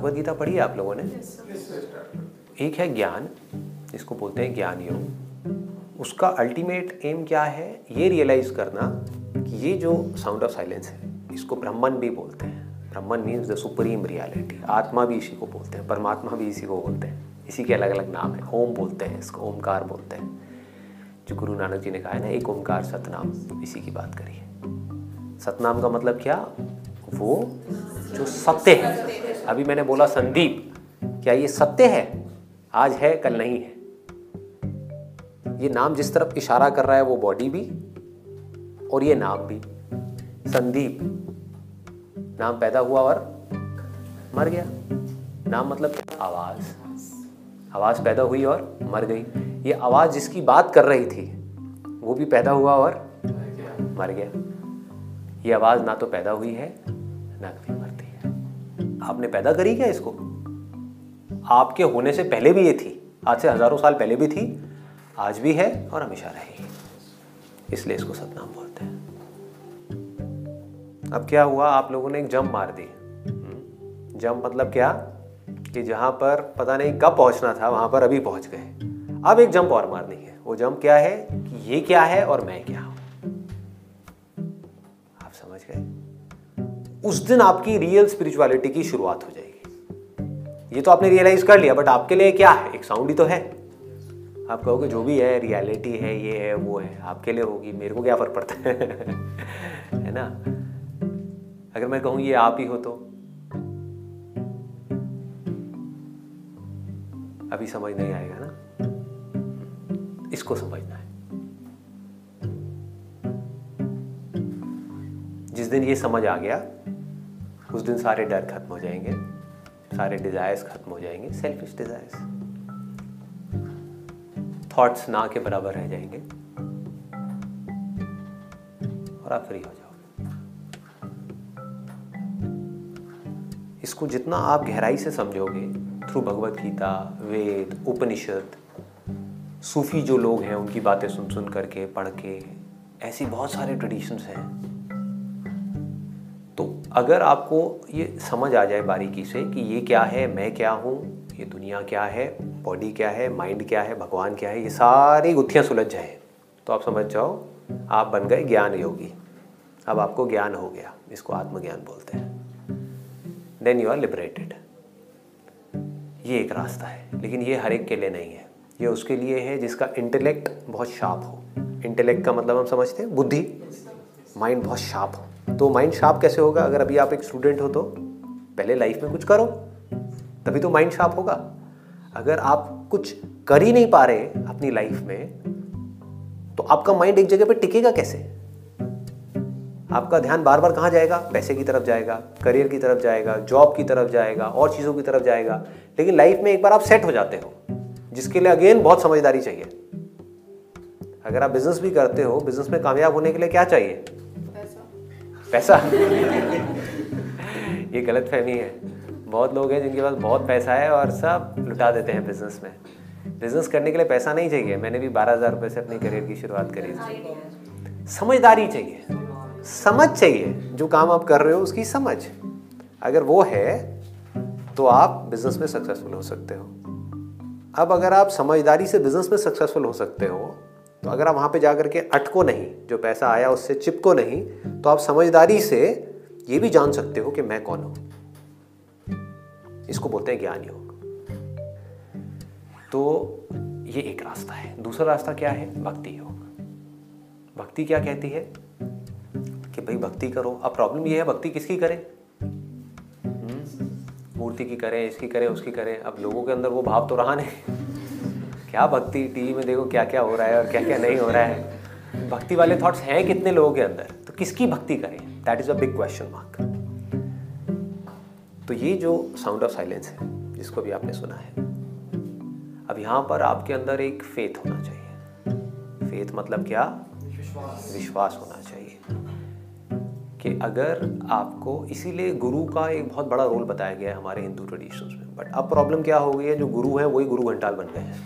भगवत गीता पढ़ी है आप लोगों ने? एक है ज्ञान जिसको बोलते हैं ज्ञान योग उसका अल्टीमेट एम क्या है? ये रियलाइज़ करना कि ये जो साउंड ऑफ़ साइलेंस है इसको ब्रह्मन भी बोलते हैं। Brahman means the supreme reality आत्मा भी इसी को बोलते हैं परमात्मा भी इसी को बोलते हैं। इसी के अलग अलग नाम है। ओम बोलते हैं इसको ओमकार बोलते हैं। जो गुरु नानक जी ने कहा है ना एक ओमकार सतनाम इसी की बात करिए सतनाम का मतलब क्या? वो जो सत्य है। अभी मैंने बोला संदीप क्या ये सत्य है? आज है कल नहीं है। ये नाम जिस तरफ़ इशारा कर रहा है वो बॉडी भी और ये नाम भी। संदीप नाम पैदा हुआ और मर गया। नाम मतलब क्या? आवाज़। आवाज़ पैदा हुई और मर गई। ये आवाज़ जिसकी बात कर रही थी वो भी पैदा हुआ और मर गया। ये आवाज़ ना तो पैदा हुई है ना आपने पैदा करी क्या इसको? आपके होने से पहले भी ये थी, आज से हज़ारों साल पहले भी थी, आज भी है और हमेशा रहेगी। इसलिए इसको सतनाम बोलते हैं। अब क्या हुआ? आप लोगों ने एक जंप मार दी। जंप मतलब क्या? कि जहाँ पर पता नहीं कब पहुँचना था, वहाँ पर अभी पहुँच गए। अब एक जंप और मारनी है। वो जंप क्या है? कि ये क्या है और मैं क्या हूँ? आप समझ गए? उस दिन आपकी रियल स्पिरिचुअलिटी की शुरुआत हो जाएगी। ये तो आपने रियलाइज़ कर लिया बट आपके लिए क्या है? एक साउंड ही तो है। आप कहोगे, जो भी है रियलिटी है, ये है, वो है, आपके लिए होगी, मेरे को क्या फ़र्क पड़ता है? है ना? अगर मैं कहूँ, ये आप ही हो तो? अभी समझ नहीं आएगा ना? इसको समझना है। जिस दिन ये समझ आ गया उस दिन सारे डर खत्म हो जाएँगे, सारे डिजायर्स खत्म हो जाएँगे सेल्फिश डिजायर्स थॉट्स ना के बराबर रह जाएँगे। और आप फ्री हो जाओगे। इसको जितना आप गहराई से समझोगे थ्रू भगवत गीता वेद उपनिषद सूफी जो लोग हैं, उनकी बातें सुन सुन करके, पढ़ के, ऐसी बहुत सारे ट्रेडिशंस हैं। अगर आपको ये समझ आ जाए बारीकी से कि ये क्या है, मैं क्या हूँ, ये दुनिया क्या है बॉडी क्या है माइंड क्या है, भगवान क्या है, ये सारी गुत्थियाँ सुलझ जाएँ तो आप समझ जाओ, आप बन गए ज्ञान योगी। अब आपको ज्ञान हो गया, इसको आत्मज्ञान बोलते हैं। देन यू आर लिबरेटेड ये एक रास्ता है, लेकिन ये हर एक के लिए नहीं है। ये उसके लिए है जिसका इंटेलेक्ट बहुत शार्प हो। इंटेलेक्ट का मतलब हम समझते हैं बुद्धि। माइंड बहुत शार्प हो। तो माइंड शार्प कैसे होगा? अगर अभी आप एक स्टूडेंट हो तो पहले लाइफ में कुछ करो, तभी तो माइंड शार्प होगा। अगर आप कुछ कर ही नहीं पा रहे अपनी लाइफ में तो आपका माइंड एक जगह पे टिकेगा कैसे? आपका ध्यान बार बार कहाँ जाएगा? पैसे की तरफ़ जाएगा करियर की तरफ़ जाएगा जॉब की तरफ़ जाएगा, और चीज़ों की तरफ़ जाएगा। लेकिन लाइफ में एक बार आप सेट हो जाते हो, जिसके लिए अगेन बहुत समझदारी चाहिए। अगर आप बिज़नेस भी करते हो बिज़नेस में कामयाब होने के लिए क्या चाहिए? पैसा? ये गलत फहमी है। बहुत लोग हैं जिनके पास बहुत पैसा है और सब लुटा देते हैं बिज़नेस में। बिज़नेस करने के लिए पैसा नहीं चाहिए। मैंने भी बारह हज़ार रुपये से अपनी करियर की शुरुआत करी थी। समझदारी चाहिए। समझ चाहिए। जो काम आप कर रहे हो उसकी समझ। अगर वो है तो आप बिज़नेस में सक्सेसफुल हो सकते हो। अब अगर आप समझदारी से बिज़नेस में सक्सेसफुल हो सकते हो तो अगर आप वहाँ पे जाकर के अटको नहीं जो पैसा आया उससे चिपको नहीं तो आप समझदारी से ये भी जान सकते हो कि मैं कौन हूँ। इसको बोलते हैं ज्ञान योग। तो ये एक रास्ता है। दूसरा रास्ता क्या है? भक्ति योग। भक्ति क्या कहती है? कि भाई भक्ति करो। अब प्रॉब्लम ये है भक्ति किसकी करें? हम्म, मूर्ति की करें इसकी करें उसकी करें। अब लोगों के अंदर वो भाव तो रहा नहीं। क्या भक्ति टीवी में देखो क्या क्या हो रहा है और क्या क्या नहीं हो रहा है? भक्ति वाले थॉट्स हैं कितने लोगों के अंदर? तो किसकी भक्ति करें? That is a big question mark तो ये जो साउंड ऑफ़ साइलेंस है जिसको भी आपने सुना है अब यहाँ पर आपके अंदर एक फेथ होना चाहिए। फेथ मतलब क्या? विश्वास। विश्वास होना चाहिए। कि अगर आपको इसीलिए गुरु का एक बहुत बड़ा रोल बताया गया है हमारे हिंदू ट्रेडिशंस में बट अब प्रॉब्लम क्या हो गई है? जो गुरु है, वही गुरु घंटाल बन गए हैं।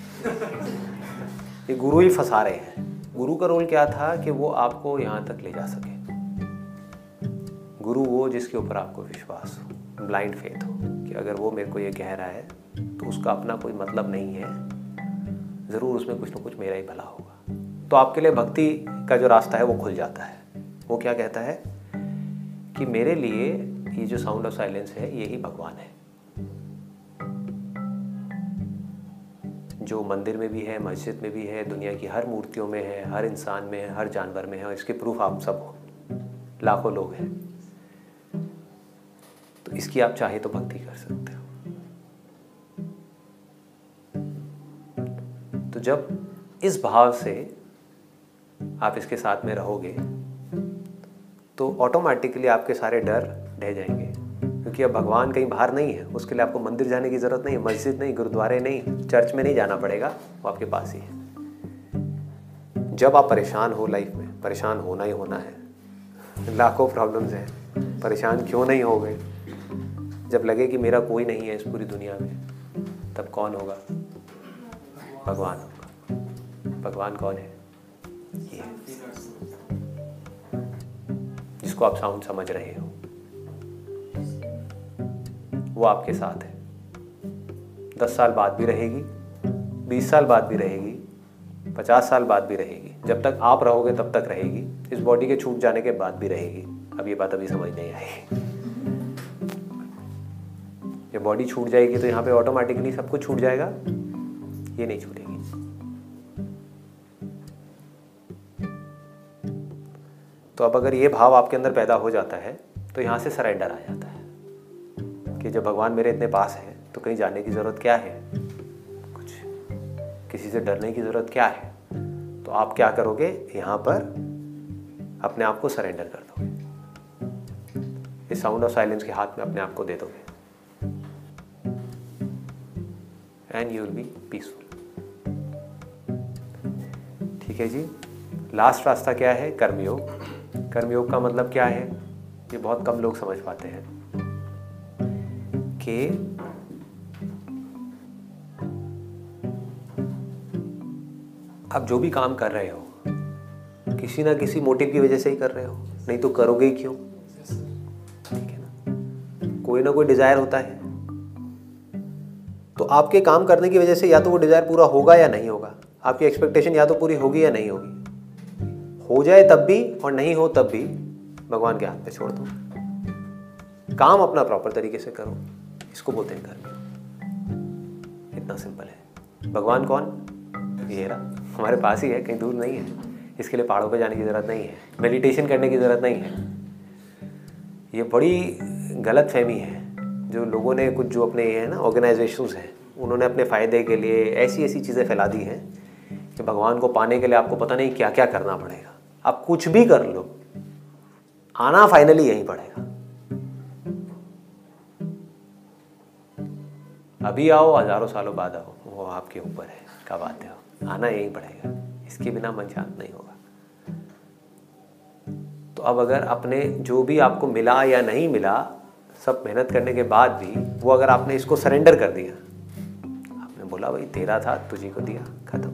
ये गुरु ही फंसा रहे हैं। गुरु का रोल क्या था कि वो आपको यहाँ तक ले जा सके। गुरु वो जिसके ऊपर आपको विश्वास हो ब्लाइंड फेथ हो, कि अगर वो मेरे को ये कह रहा है तो उसका अपना कोई मतलब नहीं है। ज़रूर उसमें कुछ ना कुछ मेरा ही भला होगा। तो आपके लिए भक्ति का जो रास्ता है, वो खुल जाता है। वो क्या कहता है कि मेरे लिए ये जो साउंड ऑफ़ साइलेंस है यही भगवान है। जो मंदिर में भी है, मस्जिद में भी है, दुनिया की हर मूर्तियों में है, हर इंसान में है, हर जानवर में है और इसके प्रूफ आप सब हो। लाखों लोग हैं। तो इसकी आप चाहे तो भक्ति कर सकते हो। तो जब इस भाव से आप इसके साथ में रहोगे तो ऑटोमेटिकली आपके सारे डर ढह जाएँगे। क्योंकि अब भगवान कहीं बाहर नहीं है, उसके लिए आपको मंदिर जाने की ज़रूरत नहीं है मस्जिद नहीं, गुरुद्वारे नहीं, चर्च में नहीं जाना पड़ेगा, वो आपके पास ही है। जब आप परेशान हो लाइफ में, परेशान होना ही होना है। लाखों प्रॉब्लम्स हैं, परेशान क्यों नहीं हो गए? जब लगे कि मेरा कोई नहीं है इस पूरी दुनिया में, तब कौन होगा? भगवान होगा। भगवान कौन है? ये जिसको आप साउंड समझ रहे हो। वो आपके साथ है। दस साल बाद भी रहेगी, बीस साल बाद भी रहेगी, पचास साल बाद भी रहेगी। जब तक आप रहोगे, तब तक रहेगी। इस बॉडी के छूट जाने के बाद भी रहेगी। अब ये बात अभी समझ नहीं आई। ये बॉडी छूट जाएगी तो यहाँ पे ऑटोमेटिकली सब कुछ छूट जाएगा। ये नहीं छूटेगी। तो अब अगर ये भाव आपके अंदर पैदा हो जाता है तो यहाँ से सरेंडर आ जाता है। कि जब भगवान मेरे इतने पास है तो कहीं जाने की ज़रूरत क्या है? कुछ किसी से डरने की ज़रूरत क्या है? तो आप क्या करोगे? यहाँ पर अपने आप को सरेंडर कर दोगे। इस साउंड ऑफ़ साइलेंस के हाथ में अपने आप को दे दोगे। And you will be peaceful ठीक है जी? लास्ट रास्ता क्या है? कर्मयोग। कर्मयोग का मतलब क्या है? ये बहुत कम लोग समझ पाते हैं। कि आप जो भी काम कर रहे हो, किसी ना किसी मोटिव की वजह से ही कर रहे हो, नहीं तो करोगे ही क्यों? ठीक है ना? कोई ना कोई डिज़ायर होता है। तो आपके काम करने की वजह से या तो वो डिज़ायर पूरा होगा या नहीं होगा, आपकी एक्सपेक्टेशन या तो पूरी होगी या नहीं होगी। हो जाए तब भी और नहीं हो तब भी, भगवान के हाथ पे छोड़ दो। काम अपना प्रॉपर तरीके से करो। इसको बोलते हैं कर्म इतना सिंपल है। भगवान कौन? ये रहा। हमारे पास ही है, कहीं दूर नहीं है। इसके लिए पहाड़ों पर जाने की ज़रूरत नहीं है। मेडिटेशन करने की ज़रूरत नहीं है। ये बड़ी गलत फहमी है। जो लोगों ने कुछ जो अपने ये है ना ऑर्गेनाइजेशंस हैं, उन्होंने अपने फ़ायदे के लिए ऐसी ऐसी चीज़ें फैला दी हैं कि भगवान को पाने के लिए आपको पता नहीं क्या क्या करना पड़ेगा। आप कुछ भी कर लो, आना फाइनली यहीं पड़ेगा। अभी आओ, हज़ारों सालों बाद आओ। वो आपके ऊपर है कब आते हो। आना यही पड़ेगा। इसके बिना मन शांत नहीं होगा। तो अब अगर अपने जो भी आपको मिला या नहीं मिला, सब मेहनत करने के बाद भी, वो अगर आपने इसको सरेंडर कर दिया, आपने बोला, भाई, तेरा था, तुझे को दिया, खत्म।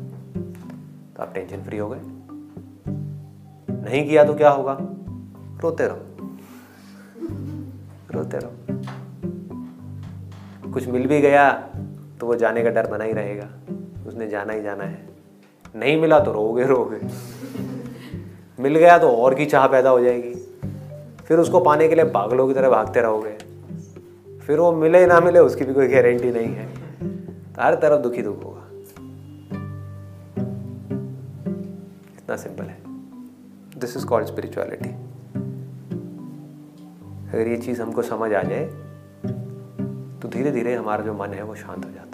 तो आप टेंशन फ्री हो गए। नहीं किया तो क्या होगा? रोते रहो। रोते रहो। कुछ मिल भी गया तो वो जाने का डर बना ही रहेगा। उसने जाना ही जाना है। नहीं मिला तो रोगे रोगे मिल गया तो और की चाह पैदा हो जाएगी। फिर उसको पाने के लिए पागलों की तरह भागते रहोगे। फिर वो मिले ना मिले उसकी भी कोई गारंटी नहीं है। तो हर तरफ़ दुखी दुख होगा। इतना सिंपल है। दिस इज़ कॉल्ड स्पिरिचुअलिटी अगर ये चीज़ हमको समझ आ जाए धीरे धीरे हमारा जो मन है वो शांत हो जाता है।